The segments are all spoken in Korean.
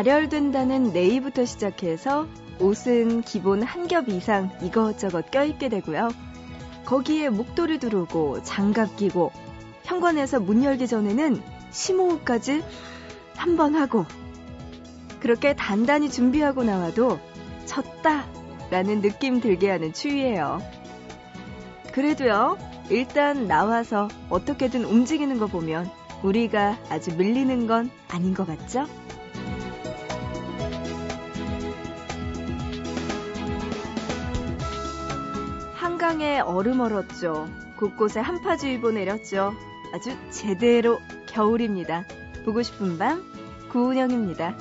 발열된다는 네이부터 시작해서 옷은 기본 한 겹 이상 이것저것 껴입게 되고요. 거기에 목도리 두르고 장갑 끼고 현관에서 문 열기 전에는 심호흡까지 한 번 하고 그렇게 단단히 준비하고 나와도 졌다 라는 느낌 들게 하는 추위예요. 그래도요, 일단 나와서 어떻게든 움직이는 거 보면 우리가 아주 밀리는 건 아닌 것 같죠? 한강에 얼음 얼었죠. 곳곳에 한파주의보 내렸죠. 아주 제대로 겨울입니다. 보고 싶은 밤, 구운영입니다.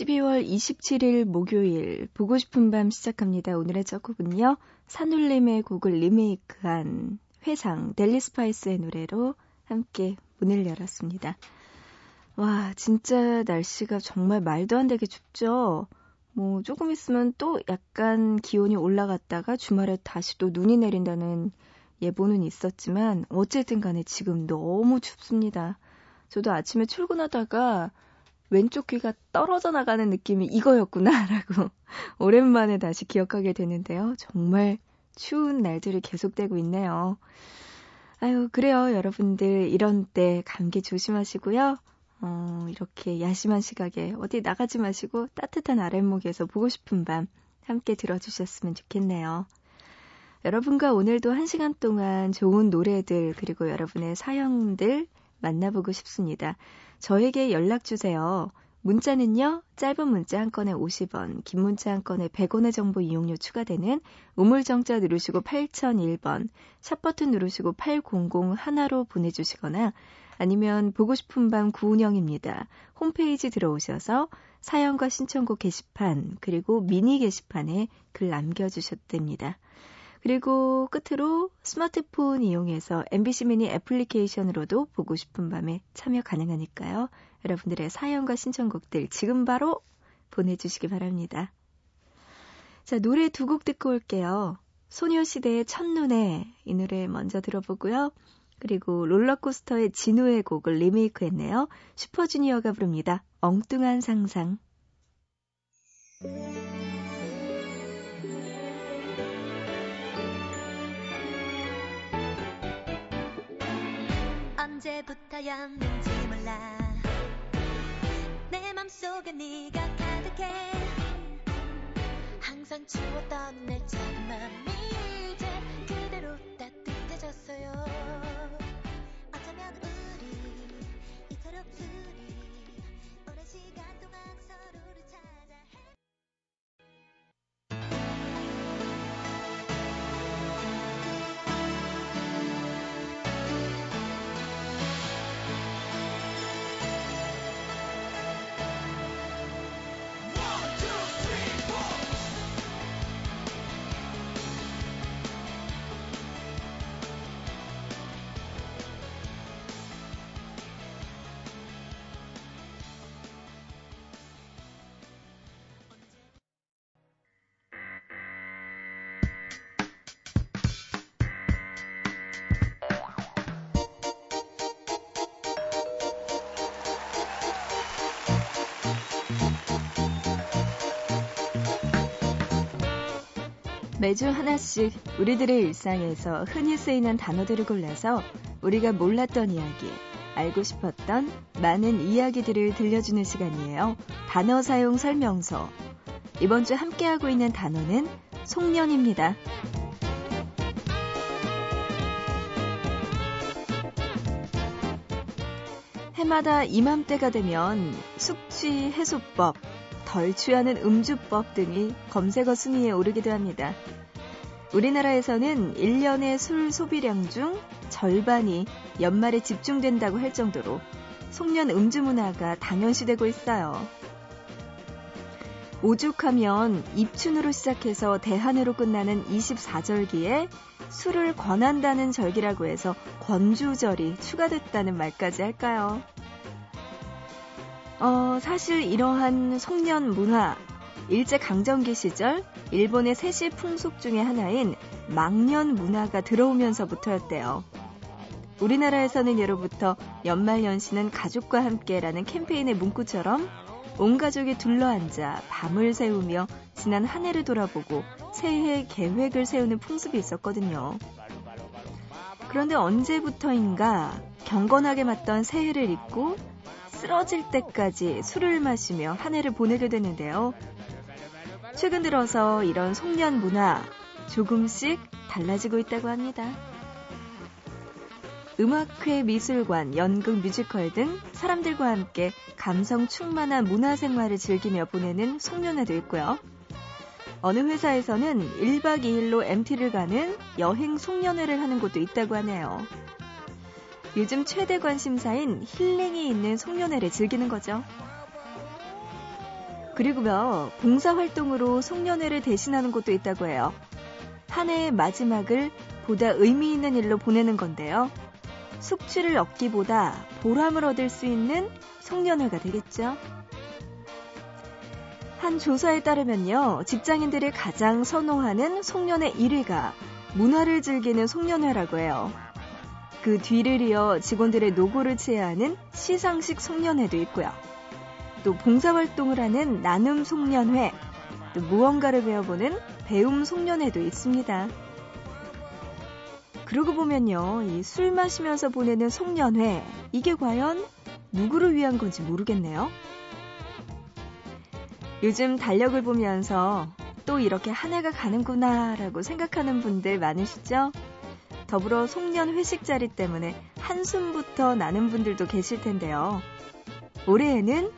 12월 27일 목요일 보고 싶은 밤 시작합니다. 오늘의 첫 곡은요. 산울림의 곡을 리메이크한 회상 델리 스파이스의 노래로 함께 문을 열었습니다. 와, 진짜 날씨가 정말 말도 안 되게 춥죠? 뭐 조금 있으면 또 약간 기온이 올라갔다가 주말에 다시 또 눈이 내린다는 예보는 있었지만 어쨌든 간에 지금 너무 춥습니다. 저도 아침에 출근하다가 왼쪽 귀가 떨어져 나가는 느낌이 이거였구나라고 오랜만에 다시 기억하게 되는데요. 정말 추운 날들이 계속되고 있네요. 아유, 그래요. 여러분들 이런 때 감기 조심하시고요. 어, 이렇게 야심한 시각에 어디 나가지 마시고 따뜻한 아랫목에서 보고 싶은 밤 함께 들어주셨으면 좋겠네요. 여러분과 오늘도 한 시간 동안 좋은 노래들 그리고 여러분의 사연들 만나보고 싶습니다. 저에게 연락 주세요. 문자는요, 짧은 문자 한 건에 50원, 긴 문자 한 건에 100원의 정보 이용료 추가되는 우물정자 누르시고 8001번, 샵버튼 누르시고 800 하나로 보내주시거나 아니면 보고 싶은 밤 구운영입니다. 홈페이지 들어오셔서 사연과 신청곡 게시판, 그리고 미니 게시판에 글 남겨주셔도 됩니다. 그리고 끝으로 스마트폰 이용해서 MBC 미니 애플리케이션으로도 보고 싶은 밤에 참여 가능하니까요. 여러분들의 사연과 신청곡들 지금 바로 보내주시기 바랍니다. 자, 노래 두 곡 듣고 올게요. 소녀시대의 첫눈에 이 노래 먼저 들어보고요. 그리고 롤러코스터의 진우의 곡을 리메이크 했네요. 슈퍼주니어가 부릅니다. 엉뚱한 상상. 언제부터였는지 몰라. 내 맘속에 네가 가득해. 항상 추웠던 내 매주 하나씩 우리들의 일상에서 흔히 쓰이는 단어들을 골라서 우리가 몰랐던 이야기, 알고 싶었던 많은 이야기들을 들려주는 시간이에요. 단어 사용 설명서. 이번 주 함께하고 있는 단어는 송년입니다. 해마다 이맘때가 되면 숙취 해소법, 덜 취하는 음주법 등이 검색어 순위에 오르기도 합니다. 우리나라에서는 1년의 술 소비량 중 절반이 연말에 집중된다고 할 정도로 송년 음주 문화가 당연시되고 있어요. 오죽하면 입춘으로 시작해서 대한으로 끝나는 24절기에 술을 권한다는 절기라고 해서 권주절이 추가됐다는 말까지 할까요? 어, 사실 이러한 송년 문화, 일제강점기 시절 일본의 세시 풍속 중의 하나인 망년 문화가 들어오면서부터였대요. 우리나라에서는 예로부터 연말연시는 가족과 함께라는 캠페인의 문구처럼 온 가족이 둘러앉아 밤을 새우며 지난 한 해를 돌아보고 새해 계획을 세우는 풍습이 있었거든요. 그런데 언제부터인가 경건하게 맞던 새해를 잊고 쓰러질 때까지 술을 마시며 한 해를 보내게 되는데요. 최근 들어서 이런 송년 문화 조금씩 달라지고 있다고 합니다. 음악회, 미술관, 연극, 뮤지컬 등 사람들과 함께 감성 충만한 문화생활을 즐기며 보내는 송년회도 있고요. 어느 회사에서는 1박 2일로 MT를 가는 여행 송년회를 하는 곳도 있다고 하네요. 요즘 최대 관심사인 힐링이 있는 송년회를 즐기는 거죠. 그리고요, 봉사활동으로 송년회를 대신하는 곳도 있다고 해요. 한 해의 마지막을 보다 의미 있는 일로 보내는 건데요. 숙취를 얻기보다 보람을 얻을 수 있는 송년회가 되겠죠. 한 조사에 따르면요, 직장인들이 가장 선호하는 송년회 1위가 문화를 즐기는 송년회라고 해요. 그 뒤를 이어 직원들의 노고를 체하는 시상식 송년회도 있고요. 또 봉사활동을 하는 나눔 송년회, 또 무언가를 배워보는 배움 송년회도 있습니다. 그러고 보면요, 이 술 마시면서 보내는 송년회, 이게 과연 누구를 위한 건지 모르겠네요. 요즘 달력을 보면서 또 이렇게 한 해가 가는구나라고 생각하는 분들 많으시죠? 더불어 송년 회식 자리 때문에 한숨부터 나는 분들도 계실 텐데요. 올해에는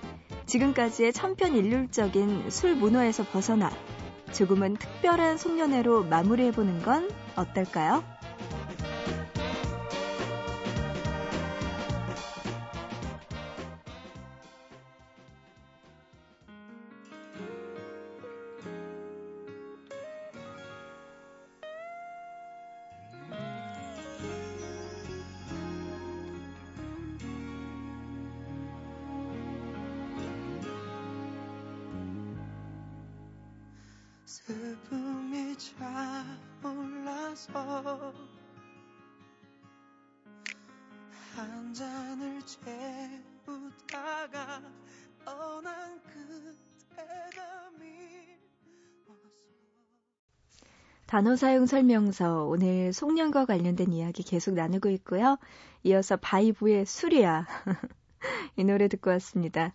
지금까지의 천편일률적인 술 문화에서 벗어나 조금은 특별한 송년회로 마무리해보는 건 어떨까요? 단어 사용 설명서 오늘 송년과 관련된 이야기 계속 나누고 있고요. 이어서 바이브의 술이야 이 노래 듣고 왔습니다.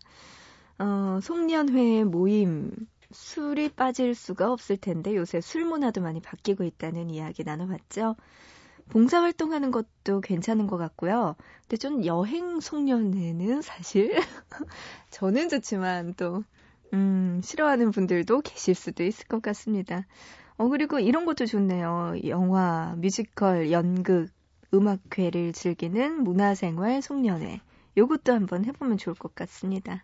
어, 송년회 모임 술이 빠질 수가 없을 텐데 요새 술 문화도 많이 바뀌고 있다는 이야기 나눠봤죠. 봉사활동하는 것도 괜찮은 것 같고요. 근데 좀 여행 송년회는 사실 저는 좋지만 또 음, 싫어하는 분들도 계실 수도 있을 것 같습니다. 어, 그리고 이런 것도 좋네요. 영화, 뮤지컬, 연극, 음악회를 즐기는 문화생활 송년회. 요것도 한번 해보면 좋을 것 같습니다.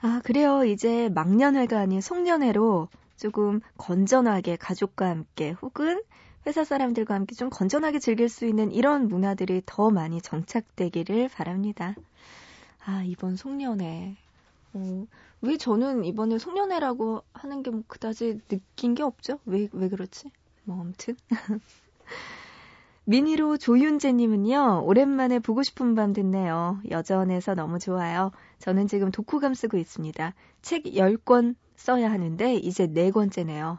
아, 그래요. 이제 막년회가 아닌 송년회로 조금 건전하게 가족과 함께 혹은 회사 사람들과 함께 좀 건전하게 즐길 수 있는 이런 문화들이 더 많이 정착되기를 바랍니다. 아, 이번 송년회. 어, 왜 저는 이번에 송년회라고 하는 게 뭐 그다지 느낀 게 없죠? 왜, 왜 그렇지? 뭐, 아무튼. 미니로 조윤재님은요, 오랜만에 보고 싶은 밤 듣네요. 여전해서 너무 좋아요. 저는 지금 독후감 쓰고 있습니다. 책 10권 써야 하는데, 이제 4권째네요.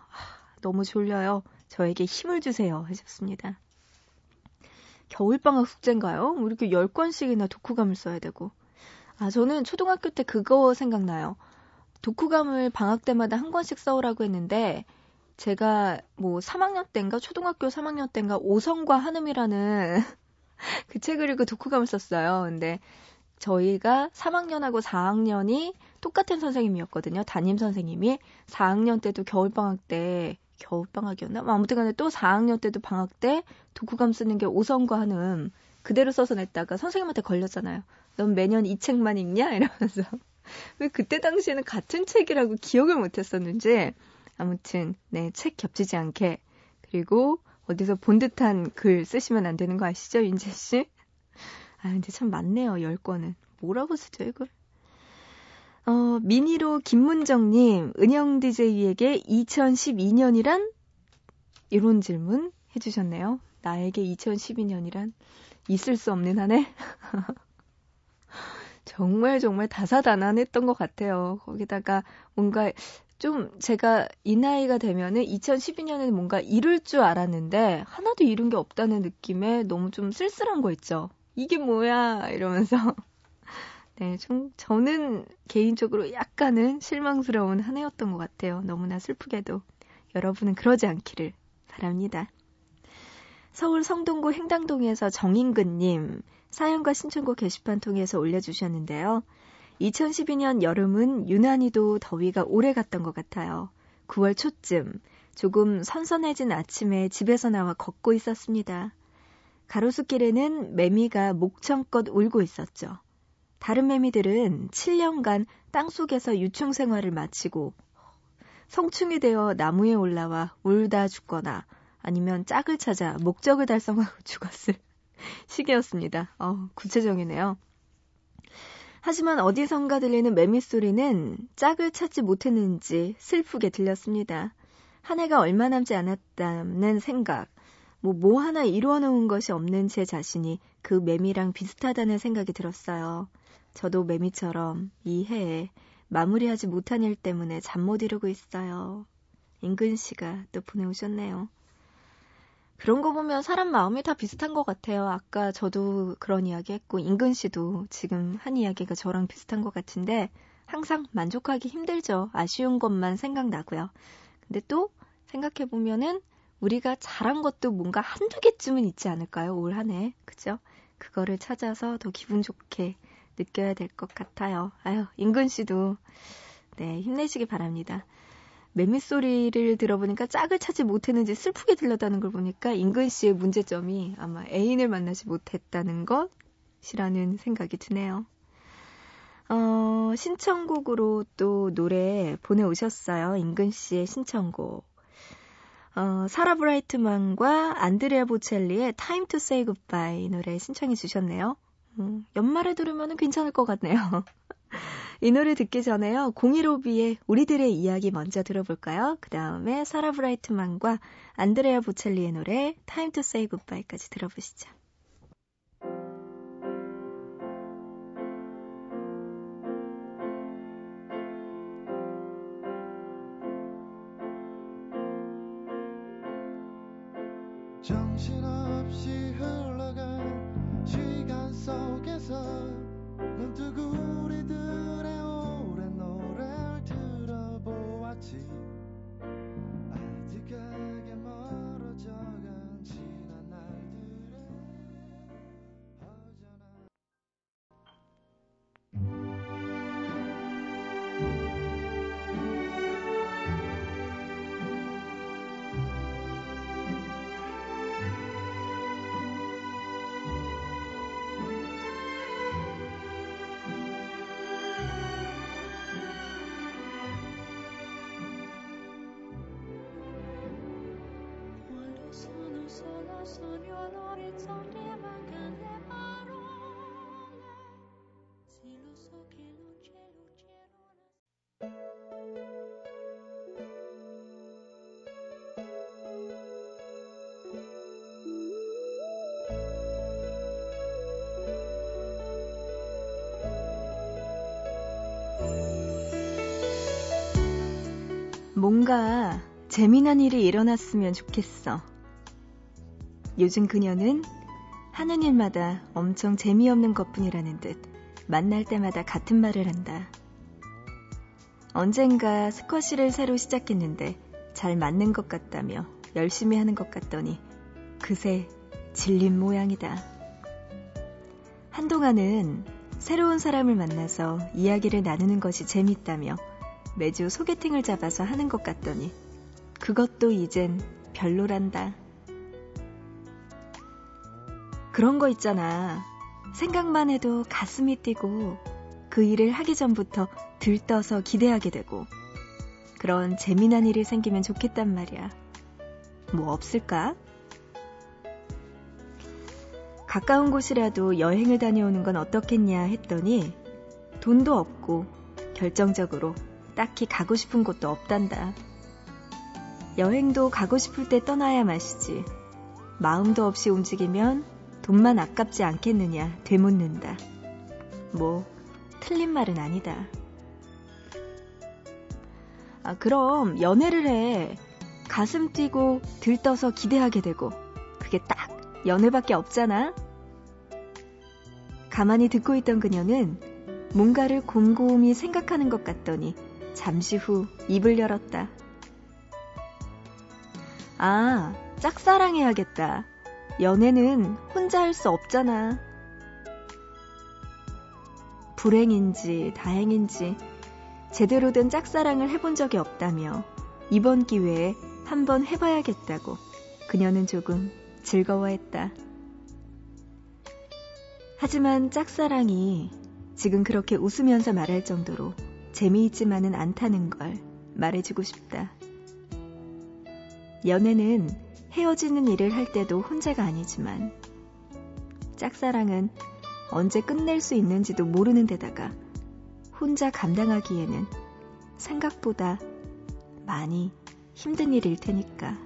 너무 졸려요. 저에게 힘을 주세요. 하셨습니다. 겨울방학 숙제인가요? 뭐 이렇게 10권씩이나 독후감을 써야 되고. 아, 저는 초등학교 때 그거 생각나요. 독후감을 방학 때마다 한 권씩 써오라고 했는데, 제가 뭐 3학년 때인가 초등학교 3학년 때인가 오성과 한음이라는 그 책을 읽고 독후감을 썼어요. 근데 저희가 3학년하고 4학년이 똑같은 선생님이었거든요. 담임 선생님이 4학년 때도 겨울방학 때 겨울방학이었나? 뭐 아무튼 간에 또 4학년 때도 방학 때 독후감 쓰는 게 5선과 한음 그대로 써서 냈다가 선생님한테 걸렸잖아요. 넌 매년 이 책만 읽냐? 이러면서. 왜 그때 당시에는 같은 책이라고 기억을 못 했었는지 아무튼 네, 책 겹치지 않게 그리고 어디서 본 듯한 글 쓰시면 안 되는 거 아시죠, 윤재 씨? 아, 근데 참 많네요, 10권은. 뭐라고 쓰죠, 이걸? 어, 미니로 김문정님, 은영 DJ에게 2012년이란? 이런 질문 해주셨네요. 나에게 2012년이란 있을 수 없는 한 해? 정말 정말 다사다난했던 것 같아요. 거기다가 뭔가 좀 제가 이 나이가 되면은 2012년에는 뭔가 이룰 줄 알았는데 하나도 이룬 게 없다는 느낌에 너무 좀 쓸쓸한 거 있죠. 이게 뭐야 이러면서 네, 좀 저는 개인적으로 약간은 실망스러운 한 해였던 것 같아요. 너무나 슬프게도 여러분은 그러지 않기를 바랍니다. 서울 성동구 행당동에서 정인근님 사연과 신청곡 게시판 통해서 올려주셨는데요. 2012년 여름은 유난히도 더위가 오래 갔던 것 같아요. 9월 초쯤 조금 선선해진 아침에 집에서 나와 걷고 있었습니다. 가로수길에는 매미가 목청껏 울고 있었죠. 다른 매미들은 7년간 땅속에서 유충 생활을 마치고 성충이 되어 나무에 올라와 울다 죽거나 아니면 짝을 찾아 목적을 달성하고 죽었을 시기였습니다. 어, 구체적이네요. 하지만 어디선가 들리는 매미 소리는 짝을 찾지 못했는지 슬프게 들렸습니다. 한 해가 얼마 남지 않았다는 생각, 뭐, 뭐 하나 이루어 놓은 것이 없는 제 자신이 그 매미랑 비슷하다는 생각이 들었어요. 저도 매미처럼 이 해에 마무리하지 못한 일 때문에 잠 못 이루고 있어요. 인근 씨가 또 보내오셨네요. 그런 거 보면 사람 마음이 다 비슷한 것 같아요. 아까 저도 그런 이야기 했고, 인근 씨도 지금 한 이야기가 저랑 비슷한 것 같은데, 항상 만족하기 힘들죠. 아쉬운 것만 생각나고요. 근데 또 생각해보면은, 우리가 잘한 것도 뭔가 한두 개쯤은 있지 않을까요? 올 한 해. 그죠? 그거를 찾아서 더 기분 좋게 느껴야 될 것 같아요. 아유, 인근 씨도, 네, 힘내시기 바랍니다. 매미 소리를 들어보니까 짝을 찾지 못했는지 슬프게 들렸다는 걸 보니까 인근 씨의 문제점이 아마 애인을 만나지 못했다는 것이라는 생각이 드네요. 어, 신청곡으로 또 노래 보내오셨어요. 인근 씨의 신청곡. 어, 사라 브라이트만과 안드레아 보첼리의 Time to Say Goodbye 노래 신청해 주셨네요. 음, 연말에 들으면 괜찮을 것 같네요. 이 노래 듣기 전에요. 015B의 우리들의 이야기 먼저 들어볼까요? 그 다음에 사라 브라이트만과 안드레아 보첼리의 노래 Time to Say Goodbye까지 들어보시죠. 뭔가 재미난 일이 일어났으면 좋겠어. 요즘 그녀는 하는 일마다 엄청 재미없는 것뿐이라는 듯 만날 때마다 같은 말을 한다. 언젠가 스쿼시를 새로 시작했는데 잘 맞는 것 같다며 열심히 하는 것 같더니 그새 질린 모양이다. 한동안은 새로운 사람을 만나서 이야기를 나누는 것이 재밌다며 매주 소개팅을 잡아서 하는 것 같더니 그것도 이젠 별로란다. 그런 거 있잖아. 생각만 해도 가슴이 뛰고 그 일을 하기 전부터 들떠서 기대하게 되고 그런 재미난 일이 생기면 좋겠단 말이야. 뭐 없을까? 가까운 곳이라도 여행을 다녀오는 건 어떻겠냐 했더니 돈도 없고 결정적으로 딱히 가고 싶은 곳도 없단다. 여행도 가고 싶을 때 떠나야 마시지. 마음도 없이 움직이면 돈만 아깝지 않겠느냐 되묻는다. 뭐 틀린 말은 아니다. 아, 그럼 연애를 해. 가슴 뛰고 들떠서 기대하게 되고 그게 딱 연애밖에 없잖아. 가만히 듣고 있던 그녀는 뭔가를 곰곰이 생각하는 것 같더니 잠시 후 입을 열었다. 아, 짝사랑해야겠다. 연애는 혼자 할 수 없잖아. 불행인지 다행인지 제대로 된 짝사랑을 해본 적이 없다며 이번 기회에 한번 해봐야겠다고 그녀는 조금 즐거워했다. 하지만 짝사랑이 지금 그렇게 웃으면서 말할 정도로 재미있지만은 않다는 걸 말해주고 싶다. 연애는 헤어지는 일을 할 때도 혼자가 아니지만 짝사랑은 언제 끝낼 수 있는지도 모르는 데다가 혼자 감당하기에는 생각보다 많이 힘든 일일 테니까.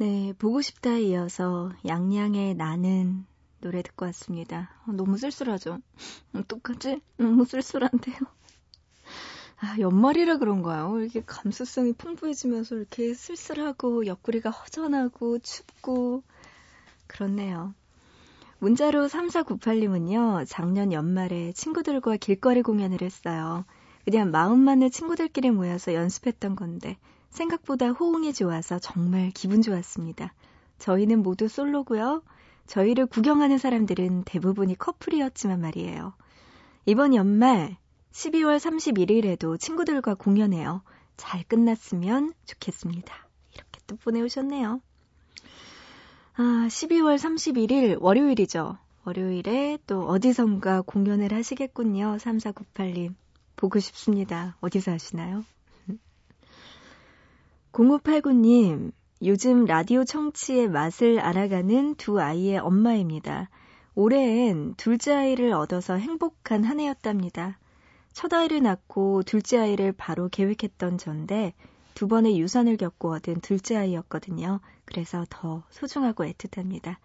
네, 보고 싶다 이어서 양양의 나는 노래 듣고 왔습니다. 어, 너무 쓸쓸하죠? 어떡하지? 너무 쓸쓸한데요. 아, 연말이라 그런가요? 이렇게 감수성이 풍부해지면서 이렇게 쓸쓸하고 옆구리가 허전하고 춥고 그렇네요. 문자로 3498님은요, 작년 연말에 친구들과 길거리 공연을 했어요. 그냥 마음 맞는 친구들끼리 모여서 연습했던 건데, 생각보다 호응이 좋아서 정말 기분 좋았습니다. 저희는 모두 솔로고요. 저희를 구경하는 사람들은 대부분이 커플이었지만 말이에요. 이번 연말 12월 31일에도 친구들과 공연해요. 잘 끝났으면 좋겠습니다. 이렇게 또 보내오셨네요. 아, 12월 31일 월요일이죠. 월요일에 또 어디선가 공연을 하시겠군요. 3498님. 보고 싶습니다. 어디서 하시나요? 0589님, 요즘 라디오 청취의 맛을 알아가는 두 아이의 엄마입니다. 올해엔 둘째 아이를 얻어서 행복한 한 해였답니다. 첫 아이를 낳고 둘째 아이를 바로 계획했던 전데 두 번의 유산을 겪고 얻은 둘째 아이였거든요. 그래서 더 소중하고 애틋합니다.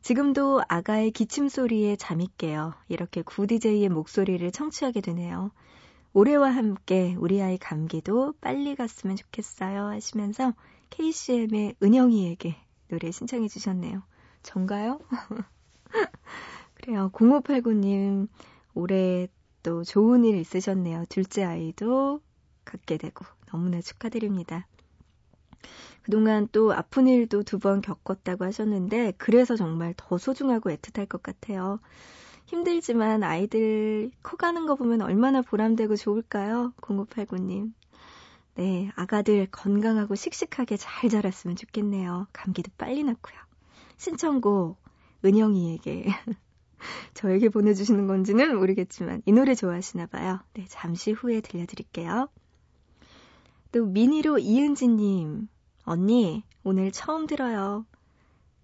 지금도 아가의 기침 소리에 잠이 깨요. 이렇게 구디제이의 목소리를 청취하게 되네요. 올해와 함께 우리 아이 감기도 빨리 갔으면 좋겠어요 하시면서 KCM의 은영이에게 노래 신청해 주셨네요. 전가요? 그래요. 0589님 올해 또 좋은 일 있으셨네요. 둘째 아이도 갖게 되고 너무나 축하드립니다. 그동안 또 아픈 일도 두 번 겪었다고 하셨는데 그래서 정말 더 소중하고 애틋할 것 같아요. 힘들지만 아이들 커가는 거 보면 얼마나 보람되고 좋을까요? 0589님. 네, 아가들 건강하고 씩씩하게 잘 자랐으면 좋겠네요. 감기도 빨리 낫고요. 신청곡 은영이에게 저에게 보내주시는 건지는 모르겠지만 이 노래 좋아하시나 봐요. 네, 잠시 후에 들려드릴게요. 또 미니로 이은지님, 언니 오늘 처음 들어요.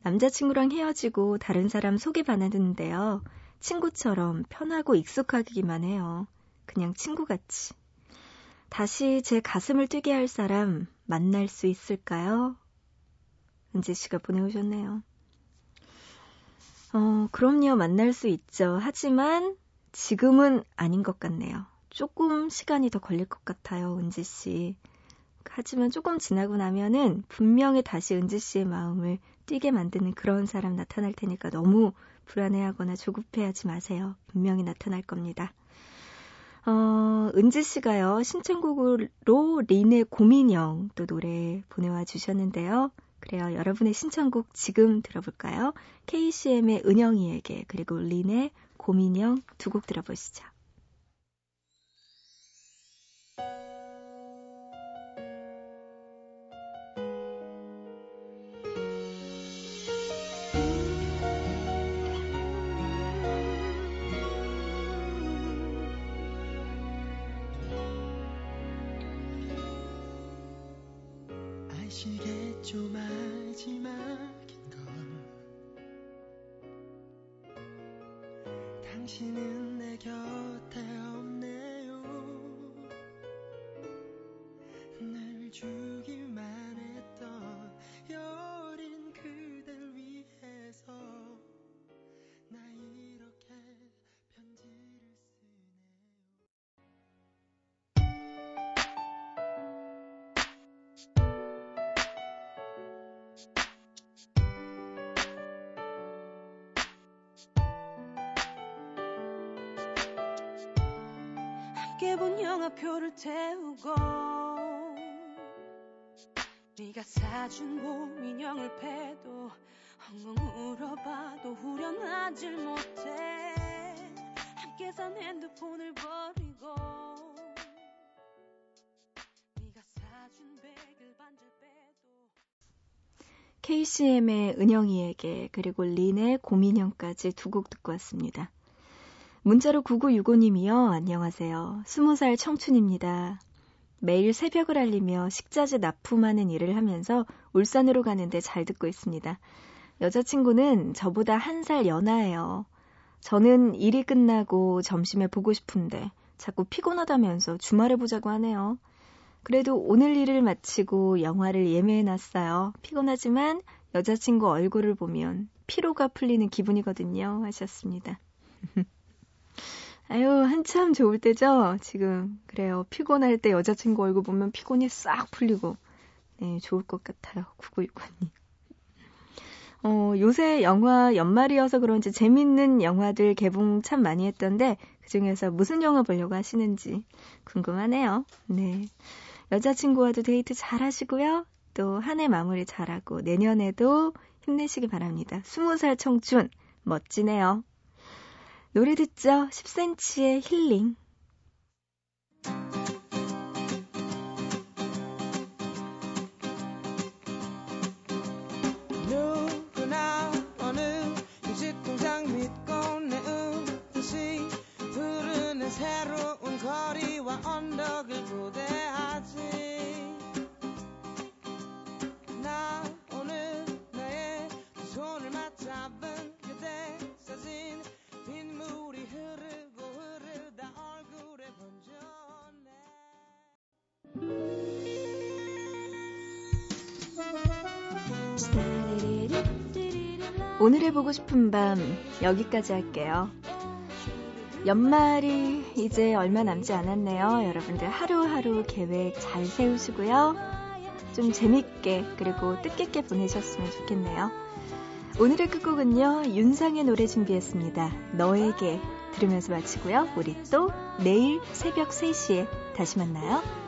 남자친구랑 헤어지고 다른 사람 소개 받았는데요. 친구처럼 편하고 익숙하기만 해요. 그냥 친구같이. 다시 제 가슴을 뛰게 할 사람 만날 수 있을까요? 은지 씨가 보내오셨네요. 어, 그럼요, 만날 수 있죠. 하지만 지금은 아닌 것 같네요. 조금 시간이 더 걸릴 것 같아요, 은지 씨. 하지만 조금 지나고 나면은 분명히 다시 은지 씨의 마음을 뛰게 만드는 그런 사람 나타날 테니까 너무 불안해하거나 조급해하지 마세요. 분명히 나타날 겁니다. 어, 은지 씨가요, 신청곡으로 린의 고민형 또 노래 보내와 주셨는데요. 그래요. 여러분의 신청곡 지금 들어볼까요? KCM의 은영이에게, 그리고 린의 고민형 두 곡 들어보시죠. 시겠죠 마지막인 건 당신은 내 곁에 없네요. 늘주 함께 본 영화표를 태우고 네가 사준 봄인형을 패도 엉엉 울어봐도 후련하질 못해 함께 산 핸드폰을 버리고 네가 사준 백을 반절 빼도 KCM의 은영이에게 그리고 린의 고민형까지 두 곡 듣고 왔습니다. 문자로 9965님이요. 안녕하세요. 20살 청춘입니다. 매일 새벽을 알리며 식자재 납품하는 일을 하면서 울산으로 가는데 잘 듣고 있습니다. 여자친구는 저보다 한 살 연하예요. 저는 일이 끝나고 점심에 보고 싶은데 자꾸 피곤하다면서 주말에 보자고 하네요. 그래도 오늘 일을 마치고 영화를 예매해놨어요. 피곤하지만 여자친구 얼굴을 보면 피로가 풀리는 기분이거든요. 하셨습니다. 아유, 한참 좋을 때죠? 지금. 그래요. 피곤할 때 여자친구 얼굴 보면 피곤이 싹 풀리고. 네, 좋을 것 같아요. 9969님. 어, 요새 영화 연말이어서 그런지 재밌는 영화들 개봉 참 많이 했던데, 그 중에서 무슨 영화 보려고 하시는지 궁금하네요. 네. 여자친구와도 데이트 잘 하시고요. 또 한 해 마무리 잘하고 내년에도 힘내시기 바랍니다. 20살 청춘, 멋지네요. 노래 듣죠? 10cm의 힐링. 오늘의 보고 싶은 밤 여기까지 할게요. 연말이 이제 얼마 남지 않았네요. 여러분들 하루하루 계획 잘 세우시고요. 좀 재밌게 그리고 뜻깊게 보내셨으면 좋겠네요. 오늘의 끝곡은요, 윤상의 노래 준비했습니다. 너에게 들으면서 마치고요. 우리 또 내일 새벽 3시에 다시 만나요.